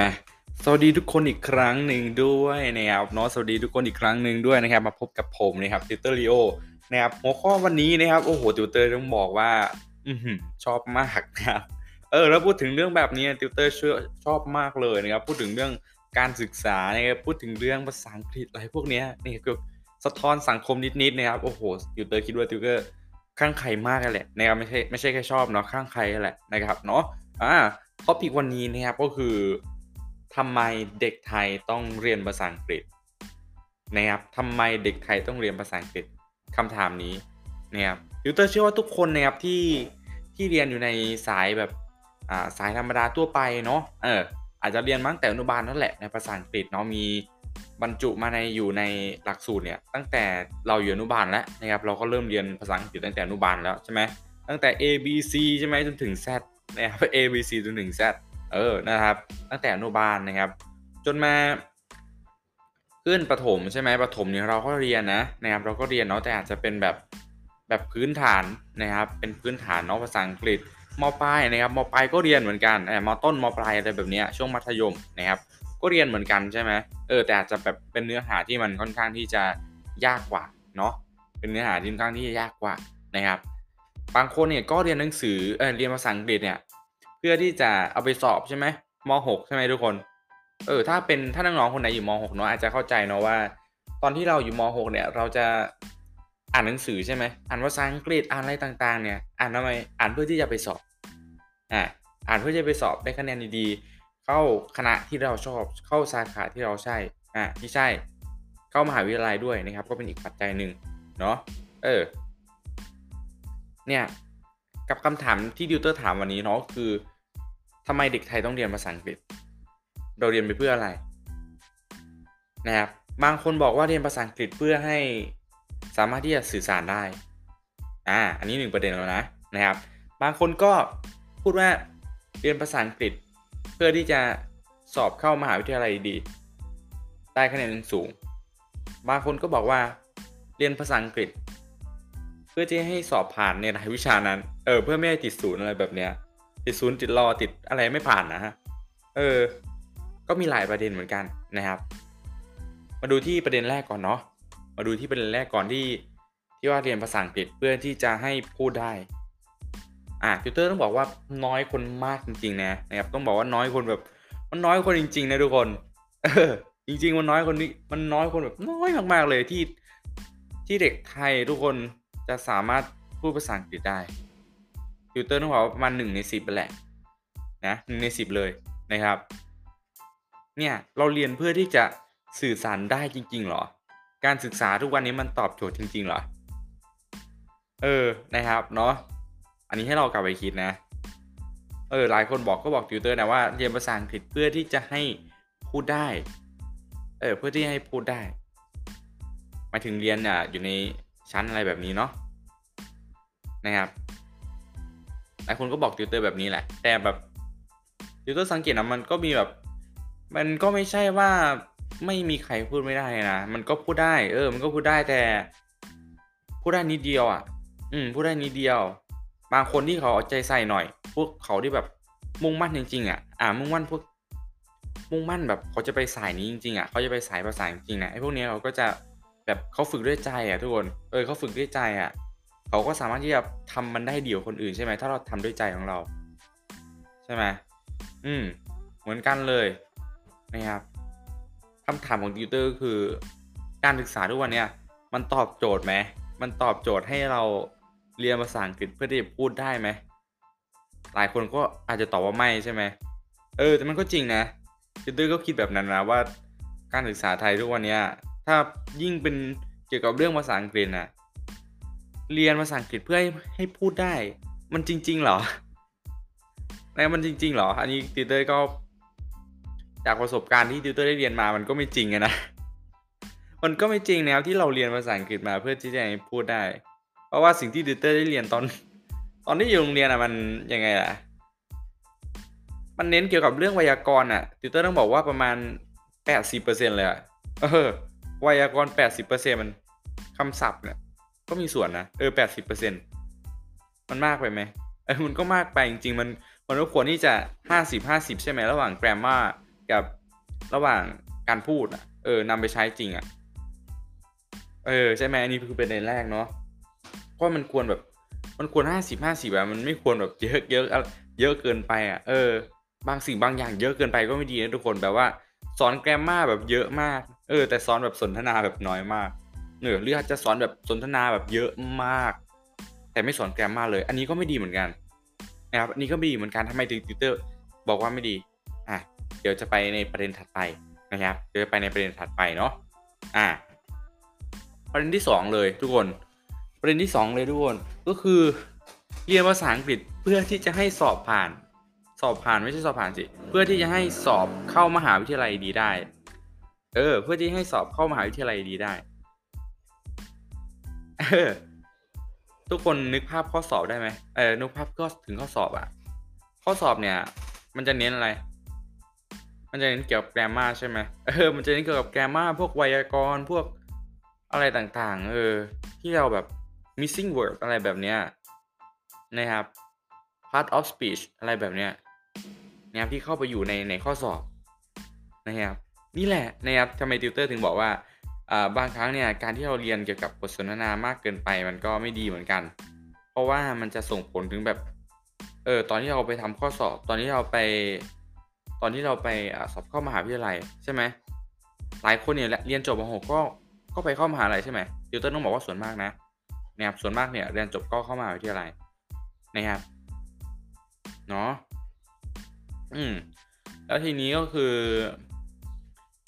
มาสวัสดีทุกคนอีกครั้งหนึ่งด้วยนะครับเนาะสวัสดีทุกคนอีกครั้งหนึ่งด้วยนะครับ มาพบกับผมนะครับติวเตอร์ลีโอนะครับหัวข้อวันนี้นะครับ โอ้โหติวเตอร์ต้องบอกว่า อืชอบมากนะครับเออแล้วพูดถึงเรื่องแบบนี้ติวเตอร์ชอบชอบมากเลยนะครับ พูดถึงเรื่องการศึกษานะครับพูดถึงเรื่องภาษาอังกฤษอะไรพวกนี้นี่ก็สะท้อนสังคมนิดๆนะครับโอ้โหติวเตอร์คิดว่าติวเตอร์คลั่งไคล้มากแหละนะครับไม่ใช่ไม่ใช่แค่ชอบเนาะคลั่งไคล้แหละนะครับเนาะอ่า topic วันนี้นะครับก็คือ ทำไมเด็กไทยต้องเรียนภาษาอังกฤษนะครับทำไมเด็กไทยต้องเรียนภาษาอังกฤษคำถามนี้นะครับติวเตอร์เชื่อว่าทุกคนนะครับที่ที่เรียนอยู่ในสายแบบอ่าสายธรรมดาทั่วไปเนาะเอออาจจะเรียนมาตั้งแต่อนุบาลนั่นแหละในภาษาอังกฤษเนาะมีบรรจุมาในอยู่ในหลักสูตรเนี่ยตั้งแต่เราอยู่อนุบาลแล้วนะครับเราก็เริ่มเรียนภาษาอังกฤษตั้งแต่อนุบาลแล้วใช่ไหมตั้งแต่ A B C ใช่ไหมจนถึง Z นะครับ A B C จนถึง Z เออนะครับ ตั้งแต่อนุบาลนะครับ จนมาขึ้นประถมใช่ไหมประถมเนี่ยเราก็เรียนนะนะครับ เราก็เรียนเนาะแต่อาจจะเป็นแบบแบบพื้นฐานนะครับ เป็นพื้นฐานเนาะภาษาอังกฤษมปลายนะครับมปลายก็เรียนเหมือนกันมต้นมปลายอะไรแบบนี้ช่วงมัธยมนะครับ ก็เรียนเหมือนกันใช่ไหมเออแต่อาจจะแบบเป็นเนื้อหาที่มันค่อนข้างที่จะยากกว่าเนาะเป็นเนื้อหาที่ค่อนข้างที่จะยากกว่านะครับ บางคนเนี่ยก็เรียนหนังสือเออเรียนภาษาอังกฤษเนี่ย พื่อที่จะเอาไปสอบใช่ไหมม .6 ใช่ไหมทุกคน เออ ถ้าเป็นถ้าน้องๆคนไหนอยู่ม .6 เนาะอาจจะเข้าใจเนาะว่า ตอนที่เราอยู่ม .6 เนี่ย เราจะอ่านหนังสือใช่ไหมอ่านภาษาอังกฤษอ่านอะไรต่างๆ เนี่ย อ่านทำไมอ่านเพื่อที่จะไปสอบอ่าอ่านเพื่อจะไปสอบได้คะแนนดีๆ เข้าคณะที่เราชอบ เข้าสาขาที่เราใช่อ่าที่ใช่ เข้ามหาวิทยาลัยด้วยนะครับ ก็เป็นอีกปัจจัยหนึ่งเนาะเออ เนี่ย กับคำถามที่ดิวเตอร์ถามวันนี้เนาะคือ ทำไมเด็กไทยต้องเรียนภาษาอังกฤษ เราเรียนไปเพื่ออะไรนะครับ บางคนบอกว่าเรียนภาษาอังกฤษเพื่อให้สามารถที่จะสื่อสารได้ อ่า อันนี้หนึ่งประเด็นแล้วนะนะครับ บางคนก็พูดว่าเรียนภาษาอังกฤษ เพื่อที่จะสอบเข้ามหาวิทยาลัยดี ได้คะแนนสูง บางคนก็บอกว่าเรียนภาษาอังกฤษ เพื่อที่ให้สอบผ่านในรายวิชานั้น เออ เพื่อไม่ให้ติดศูนย์อะไรแบบเนี้ย ติดศูนย์ติดรอติดอะไรไม่ผ่านนะฮะ เออ ก็มีหลายประเด็นเหมือนกันนะครับ มาดูที่ประเด็นแรกก่อนเนาะ มาดูที่ประเด็นแรกก่อนที่ที่ว่าเรียนภาษาอังกฤษเพื่อที่จะให้พูดได้ อ่าทิวเตอร์ต้องบอกว่าน้อยคนมากจริงๆนะนะครับ ต้องบอกว่าน้อยคนแบบ มันน้อยคนจริง ๆ นะทุกคนเออจริง ๆ มันน้อยคนนี้ มันน้อยคนแบบน้อยมากๆเลยที่ที่เด็กไทยทุกคนจะสามารถพูดภาษาอังกฤษได้ ติวเตอร์ต้องบอกว่าประมาณหนึ่งในสิบแหละนะหนึ่งในสิบเลยนะครับ เนี่ยเราเรียนเพื่อที่จะสื่อสารได้จริงๆหรอ การศึกษาทุกวันนี้มันตอบโจทย์จริงๆหรอ เออนะครับเนาะอันนี้ให้เรากลับไปคิดนะ เออหลายคนบอกก็บอกติวเตอร์นะว่าเรียนภาษาอังกฤษเพื่อที่จะให้พูดได้ เออเพื่อที่ให้พูดได้หมายถึงเรียนอะอยู่ในชั้นอะไรแบบนี้เนาะนะครับ หลายคนก็บอกติวเตอร์แบบนี้แหละ แต่แบบติวเตอร์สังเกตนะมันก็มีแบบ มันก็ไม่ใช่ว่าไม่มีใครพูดไม่ได้นะ มันก็พูดได้ เออ มันก็พูดได้แต่ พูดได้นิดเดียวอะ อืม พูดได้นิดเดียว บางคนที่เขาเอาใจใส่หน่อย พวกเขาที่แบบมุ่งมั่นจริงๆอะ อ่า มุ่งมั่นพวก มุ่งมั่นแบบเขาจะไปสายนี้จริงๆอะ เขาจะไปสายภาษาจริงๆนะไอ้พวกนี้เขาก็จะแบบเขาฝึกด้วยใจอะทุกคน เออเขาฝึกด้วยใจอะ เขาก็สามารถที่จะทำมันได้เดีกว่าคนอื่นใช่ไหมถ้าเราทำด้วยใจของเรา ใช่ไหมอืม เหมือนกันเลยนะครับคำถามของติวเตอร์ก็คือ การศึกษาทุกวันเนี้ยมันตอบโจทย์ไหมมันตอบโจทย์ให้เราเรียนภาษาอังกฤษเพื่อที่จะพูดได้ไหมหลายคนก็อาจจะตอบว่าไม่ใช่ไหมเออ แต่มันก็จริงนะติวเตอร์ก็คิดแบบนั้นนะว่า การศึกษาไทยทุกวันเนี้ถ้ายิ่งเป็นเกี่ยวกับเรื่องภาษาอังกฤษนะ เรียนภาษาอังกฤษเพื่อให้ให้พูดได้ มันจริง ๆ เหรอในมันจริง ๆ เหรอ อันนี้ติวเตอร์ก็ จากประสบการณ์ที่ติวเตอร์ได้เรียนมา มันก็ไม่จริงนะ มันก็ไม่จริงนะครับที่เราเรียนภาษาอังกฤษมาเพื่อที่จะให้พูดได้ เพราะว่าสิ่งที่ติวเตอร์ได้เรียนตอน ตอนที่อยู่โรงเรียนอะมันยังไงล่ะ มันเน้นเกี่ยวกับเรื่องไวยากรณ์อะติวเตอร์ต้องบอกว่าประมาณแปดสิบเปอร์เซ็นเลยอะเออไวยากรณ์แปดสิบเปอร์เซ็นมันคำศัพท์เนี่ย ก็มีส่วนนะเออแปดสิบเปอร์เซ็นมันมากไปไหมเออมันก็มากไปจริงๆ มันมันก็ควรที่จะห้าสิบห้าสิบใช่ไหมระหว่างแกรมมากับระหว่างการพูดอะเออนำไปใช้จริงอะเออใช่ไหมอันนี้คือเป็นในแรกเนาะเพราะมันควรแบบมันควรห้าสิบห้าสิบแบบมันไม่ควรแบบเยอะเยอะเยอะเกินไปอะเออ บางสิ่งบางอย่างเยอะเกินไปก็ไม่ดีนะทุกคนแบบว่าสอนแกรมมาแบบเยอะมาก เออ แต่สอนแบบสนทนาแบบน้อยมาก เออหรืออาจจะสอนแบบสนทนาแบบเยอะมาก แต่ไม่สอนแกรมมาเลย อันนี้ก็ไม่ดีเหมือนกันนะครับอันนี้ก็ไม่ดีเหมือนกันทำไมถึงติวเตอร์บอกว่าไม่ดีอะเดี๋ยวจะไปในประเด็นถัดไปนะครับเดี๋ยวไปในประเด็นถัดไปเนาะอะประเด็นที่สองเลยทุกคน ประเด็นที่สองเลยทุกคนก็คือเรียนภาษาอังกฤษเพื่อที่จะให้สอบผ่าน สอบผ่านไม่ใช่สอบผ่านสิเพื่อที่จะให้สอบเข้ามหาวิทยาลัยดีได้ เออ เพื่อที่ให้สอบเข้ามหาวิทยาลัยดีได้ ทุกคนนึกภาพข้อสอบได้ไหมเออนึกภาพก็ถึงข้อสอบอะข้อสอบเนี่ย มันจะเน้นอะไร มันจะเน้นเกี่ยวกับแกรมมาใช่ไหมเออ มันจะเน้นเกี่ยวกับแกรมมาพวกไวยากรณ์พวกอะไรต่างๆ เออ ที่เราแบบ missing word อะไรแบบเนี้ยนะครับ part of speech อะไรแบบเนี้ยนะครับที่เข้าไปอยู่ในในข้อสอบนะครับนี่แหละนะครับทำไมติวเตอร์ถึงบอกว่า บางครั้งเนี่ยการที่เราเรียนเกี่ยวกับบทสนทนามากเกินไปมันก็ไม่ดีเหมือนกัน เพราะว่ามันจะส่งผลถึงแบบเออตอนที่เราไปทำข้อสอบ ตอนที่เราไป ตอนที่เราไปอสอบเข้ามหาวิทยาลัยใช่ไหมหลายคนเนี่ยเรียนจบม .6 ก็ก็ไปเข้ามหาลัยใช่ไหมติวเตอร์ต้องบอกว่าส่วนมากนะนะครับส่วนมากเนี่ยเรียนจบก็เข้ามหาวิทยาลัยนะครับเนาะอืมแล้วทีนี้ก็คือ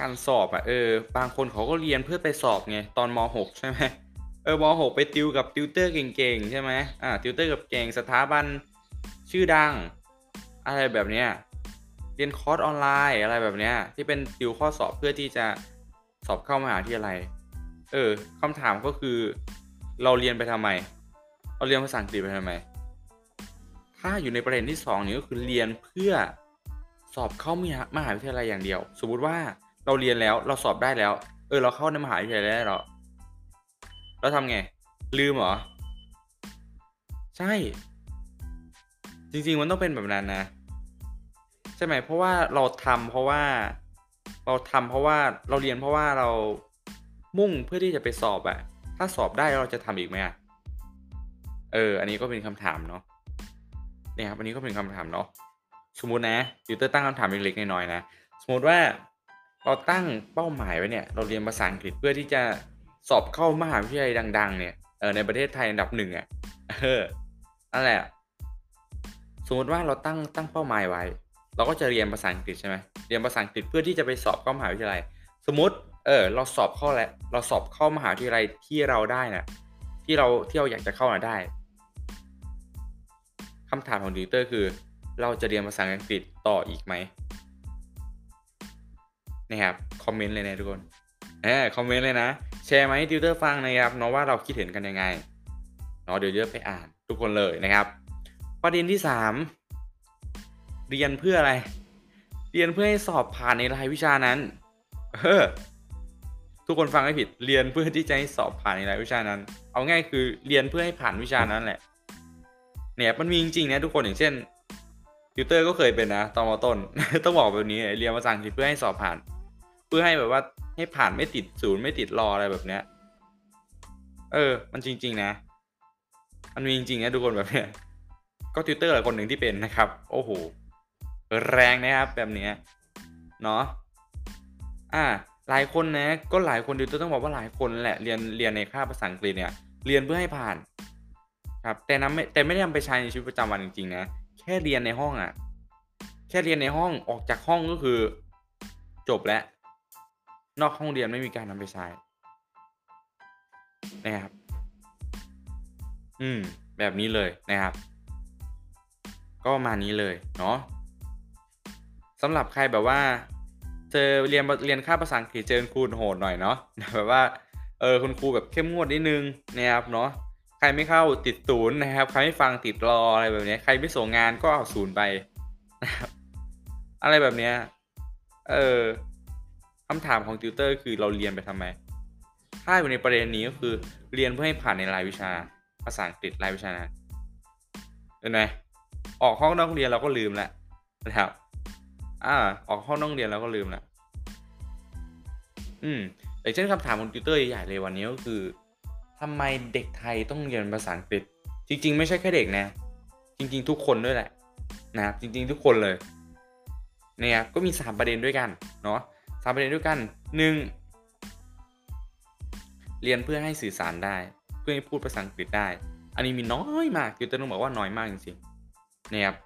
การสอบอะเออบางคนเขาก็เรียนเพื่อไปสอบไงตอนม .6 ใช่ไหมเออม .6 ไปติวกับติวเตอร์เก่งๆใช่ไหมอ่าติวเตอร์กับเก่งสถาบันชื่อดัง อะไรแบบเนี้ยเรียนคอร์สออนไลน์อะไรแบบเนี้ยที่เป็นติวข้อสอบเพื่อที่จะสอบเข้ามหาวิทยาลัยเออคำถามก็คือเราเรียนไปทำไม เราเรียนภาษาอังกฤษไปทำไม ถ้าอยู่ในประเด็นที่สองนี้ก็คือเรียนเพื่อสอบเข้ามหาวิทยาลัยอย่างเดียว สมมุติว่า เราเรียนแล้ว เราสอบได้แล้ว เออ เราเข้าในมหาวิทยาลัยได้แล้วเราทำไง ลืมเหรอ ใช่ จริง ๆ มันต้องเป็นแบบนั้นนะ ใช่ไหม เพราะว่าเราทำเพราะว่า เราทำเพราะว่าเราเรียนเพราะว่าเรามุ่งเพื่อที่จะไปสอบอะถ้าสอบได้เราจะทำอีกไหมอะเออ อันนี้ก็เป็นคำถามเนาะ เนี่ยครับ อันนี้ก็เป็นคำถามเนาะ สมมุตินะติวเตอร์ตั้งคำถามเล็กๆน้อยๆนะ สมมติว่า เราตั้งเป้าหมายไว้เนี่ย เราเรียนภาษาอังกฤษเพื่อที่จะสอบเข้ามหาวิทยาลัยดัง ๆ เนี่ยเออในประเทศไทยอันดับหนึ่งอะเออนั่นแหละสมมติว่าเราตั้งตั้งเป้าหมายไว้ เราก็จะเรียนภาษาอังกฤษใช่ไหมเรียนภาษาอังกฤษเพื่อที่จะไปสอบเข้ามหาวิทยาลัย สมมติเออเราสอบเข้าแล้วเราสอบเข้ามหาวิทยาลัยที่เราได้นะที่เราที่เราอยากจะเข้ามาได้คำถามของดิวเตอร์คือ เราจะเรียนภาษาอังกฤษต่ออีกไหม นะครับคอมเมนต์เลยนะทุกคนเออคอมเมนต์เลยนะ แชร์มาให้ติวเตอร์ฟังนะครับเนาะว่าเราคิดเห็นกันยังไงเนาะเดี๋ยวเยอะไปอ่านทุกคนเลยนะครับ ประเด็นที่สามเรียนเพื่ออะไร เรียนเพื่อให้สอบผ่านในรายวิชานั้นเออทุกคนฟังไม่ผิดเรียนเพื่อที่จะให้สอบผ่านในรายวิชานั้น เอาง่ายคือเรียนเพื่อให้ผ่านวิชานั้นแหละ เนี่ยมันมีจริงๆนะทุกคนอย่างเช่นติวเตอร์ก็เคยเป็นนะตอนมต้น ต้องบอกแบบนี้เรียนภาษาอังกฤษเพื่อให้สอบผ่าน เพื่อให้แบบว่าให้ผ่านไม่ติดศูนย์ไม่ติดรออะไรแบบเนี้ย เออ มันจริง ๆ นะ มันมีจริงๆนะทุกคนแบบเนี้ย ก็ติวเตอร์หลายคนหนึ่งที่เป็นนะครับ โอ้โห แรงนะครับแบบเนี้ย เนาะ อ่า หลายคนนะ ก็หลายคนติวเตอร์ต้องบอกว่าหลายคนแหละ เรียนเรียนในคาบภาษาอังกฤษเนี่ย เรียนเพื่อให้ผ่าน ครับ แต่นั้นไม่แต่ไม่ได้นำไปใช้ในชีวิตประจำวันจริงๆนะ แค่เรียนในห้องอะ่ะ แค่เรียนในห้อง ออกจากห้องก็คือ จบแล้ว นอกห้องเรียนไม่มีการนำไปใช้นะครับ อืม แบบนี้เลยนะครับ ก็มานี้เลยเนาะสำหรับใครแบบว่า เจอเรียนเรียนค่าภาษาอังกฤษเจอครูโหดหน่อยเนาะแบบว่าเออคุณครูแบบเข้มงวดนิดนึงนะครับเนาะใครไม่เข้าติดศูนย์นะครับ ใครไม่ฟังติดรออะไรแบบนี้ใครไม่ส่งงานก็เอาศูนย์ไปนะครับอะไรแบบเนี้ย เออ คำถามของติวเตอร์คือเราเรียนไปทำไม ถ้าอยู่ในประเด็นนี้ก็คือเรียนเพื่อให้ผ่านในรายวิชา ภาษาอังกฤษรายวิชานั้นเห็นไหมออกห้องนอกเรียนเราก็ลืมแล้วนะครับ อ่า ออกห้องนอกเรียนแล้วก็ลืมและอืมอย่างเช่นคำถามของติวเตอร์ใหญ่ๆเลยวันนี้ก็คือทำไมเด็กไทยต้องเรียนภาษาอังกฤษ จริง ๆ ไม่ใช่แค่เด็กนะ จริง ๆ ทุกคนด้วยแหละนะครับจริง ๆ ทุกคนเลยเนี่ยก็มี 3 ประเด็นด้วยกันเนาะ สามประเด็นด้วยกัน 1. เรียนเพื่อให้สื่อสารได้ เพื่อให้พูดภาษาอังกฤษได้ อันนี้มีน้อยมากคือต้องบอกว่าน้อยมากจริงๆนะครับ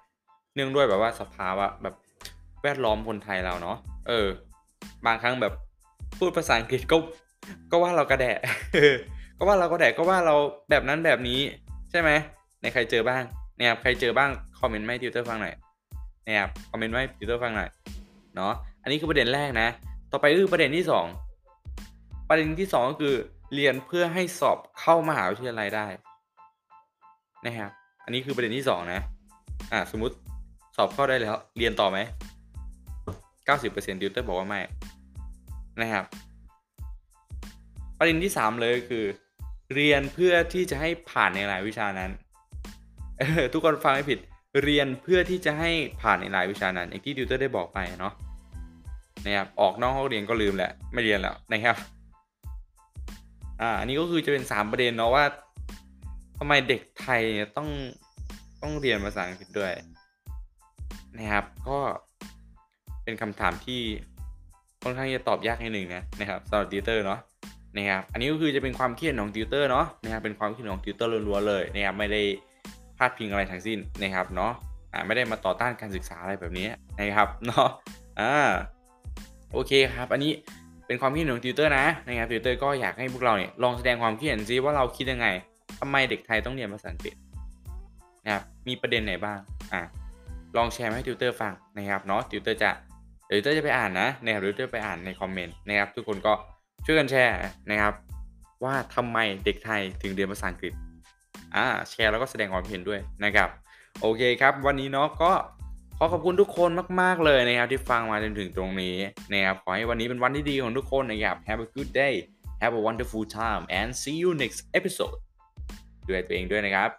เนื่องด้วยแบบว่าสภาวะแบบแวดล้อมคนไทยเราเนาะเออ บางครั้งแบบพูดภาษาอังกฤษก็ก็ว่าเรากระแดะก็ว่าเรากระแดะก็ว่าเราแบบนั้นแบบนี้ใช่ไหมในใครเจอบ้างนะครับใครเจอบ้าง comment มาให้ติวเตอร์ฟังหน่อยนะครับ comment มาให้ติวเตอร์ฟังหน่อยเนาะ อันนี้คือประเด็นแรกนะ ต่อไปคือประเด็นที่ 2 ประเด็นที่ 2 ก็คือเรียนเพื่อให้สอบเข้ามหาวิทยาลัยได้นะครับ อันนี้คือประเด็นที่ 2 นะ อ่าสมมุติสอบเข้าได้แล้ว เรียนต่อไหม 90%ติวเตอร์บอกว่าไม่ นะครับ ประเด็นที่ 3 เลยคือ เรียนเพื่อที่จะให้ผ่านในหลายวิชานั้นทุกคนฟังไม่ผิด เรียนเพื่อที่จะให้ผ่านในหลายวิชานั้น อย่างที่ติวเตอร์ได้บอกไปเนาะ นะครับออกนอกห้องเรียนก็ลืมแหละไม่เรียนแล้วนะครับอ่าอันนี้ก็คือจะเป็น 3 ประเด็นเนาะว่าทำไมเด็กไทยต้องต้องเรียนภาษาอังกฤษด้วยนะครับ ก็เป็นคำถามที่ค่อนข้างจะตอบยากนิดหนึ่งนะนะครับสำหรับติวเตอร์เนาะนะครับอันนี้ก็คือจะเป็นความคิดของติวเตอร์เนาะนะครับเป็นความคิดของติวเตอร์ล้วนๆเลยนะครับไม่ได้พาดพิงอะไรทั้งสิ้นนะครับเนาะอ่าไม่ได้มาต่อต้านการศึกษาอะไรแบบนี้นะครับเนาะอ่า โอเคครับ อันนี้เป็นความคิดของติวเตอร์นะนะครับติวเตอร์ก็อยากให้พวกเราเนี่ยลองแสดงความคิดเห็นซิว่าเราคิดยังไงทำไมเด็กไทยต้องเรียนภาษาอังกฤษนะครับมีประเด็นไหนบ้างอ่าลองแชร์ให้ติวเตอร์ฟังนะครับเนาะติวเตอร์จะติวเตอร์จะไปอ่านนะนะครับติวเตอร์ไปอ่านใน comment นะครับทุกคนก็ช่วยกันแชร์นะครับ ว่าทำไมเด็กไทยถึงเรียนภาษาอังกฤษอ่าแชร์แล้วก็แสดงความเห็นด้วยนะครับ โอเคครับ วันนี้เนาะก็ ขอบคุณทุกคนมาก ๆ เลยนะครับ ที่ฟังมาจนถึงตรงนี้นะครับขอให้วันนี้เป็นวันที่ดีของทุกคนนะครับ Have a good day Have a wonderful time and see you next episode ดูแลตัวเองด้วยนะครับ